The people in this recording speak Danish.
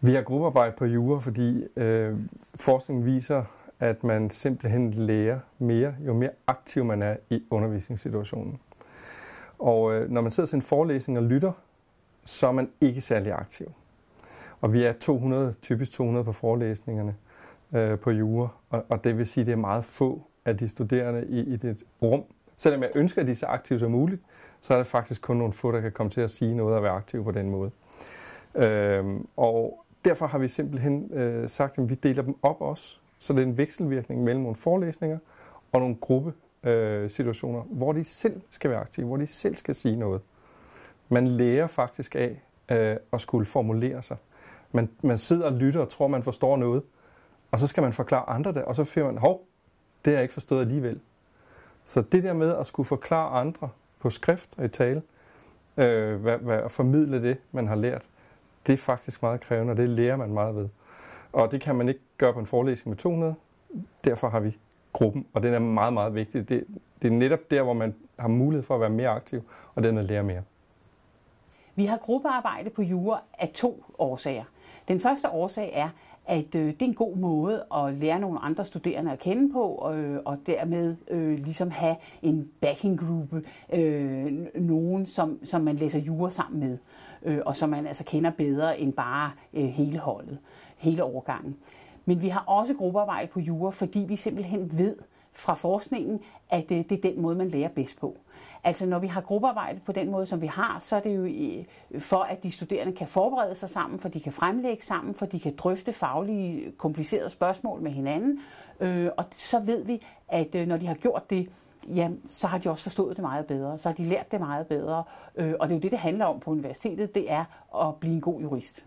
Vi har gruppearbejde på jura, fordi øh, forskningen viser, at man simpelthen lærer mere, jo mere aktiv man er i undervisningssituationen. Og øh, når man sidder til en forelæsning og lytter, så er man ikke særlig aktiv. Og vi er 200, typisk 200 på forelæsningerne øh, på jura, og, og det vil sige, at det er meget få af de studerende i, i det rum. Selvom jeg ønsker, at de er så aktive som muligt, så er det faktisk kun nogle få, der kan komme til at sige noget og være aktive på den måde. Øh, og derfor har vi simpelthen øh, sagt, at vi deler dem op også, så det er en vekselvirkning mellem nogle forelæsninger og nogle gruppe øh, situationer, hvor de selv skal være aktive, hvor de selv skal sige noget. Man lærer faktisk af øh, at skulle formulere sig. Man, man sidder og lytter og tror, man forstår noget, og så skal man forklare andre det, og så finder man, hov, det har jeg ikke forstået alligevel. Så det der med at skulle forklare andre på skrift og i tale, øh, hvad, hvad, at formidle det, man har lært, det er faktisk meget krævende, og det lærer man meget ved. Og det kan man ikke gøre på en forelæsning med 200. Derfor har vi gruppen, og den er meget, meget vigtig. Det, det er netop der, hvor man har mulighed for at være mere aktiv, og dermed lære mere. Vi har gruppearbejde på jura af to årsager. Den første årsag er, at øh, det er en god måde at lære nogle andre studerende at kende på, øh, og dermed øh, ligesom have en backing group, øh, nogen som, som man læser jura sammen med, øh, og som man altså kender bedre end bare øh, hele holdet, hele årgangen. Men vi har også gruppearbejde på jura, fordi vi simpelthen ved fra forskningen, at øh, det er den måde, man lærer bedst på. Altså når vi har gruppearbejde på den måde, som vi har, så er det jo øh, for, at de studerende kan forberede sig sammen, for de kan fremlægge sammen, for de kan drøfte faglige komplicerede spørgsmål med hinanden. Øh, og så ved vi, at øh, når de har gjort det, jamen, så har de også forstået det meget bedre, så har de lært det meget bedre. Øh, og det er jo det, det handler om på universitetet, det er at blive en god jurist.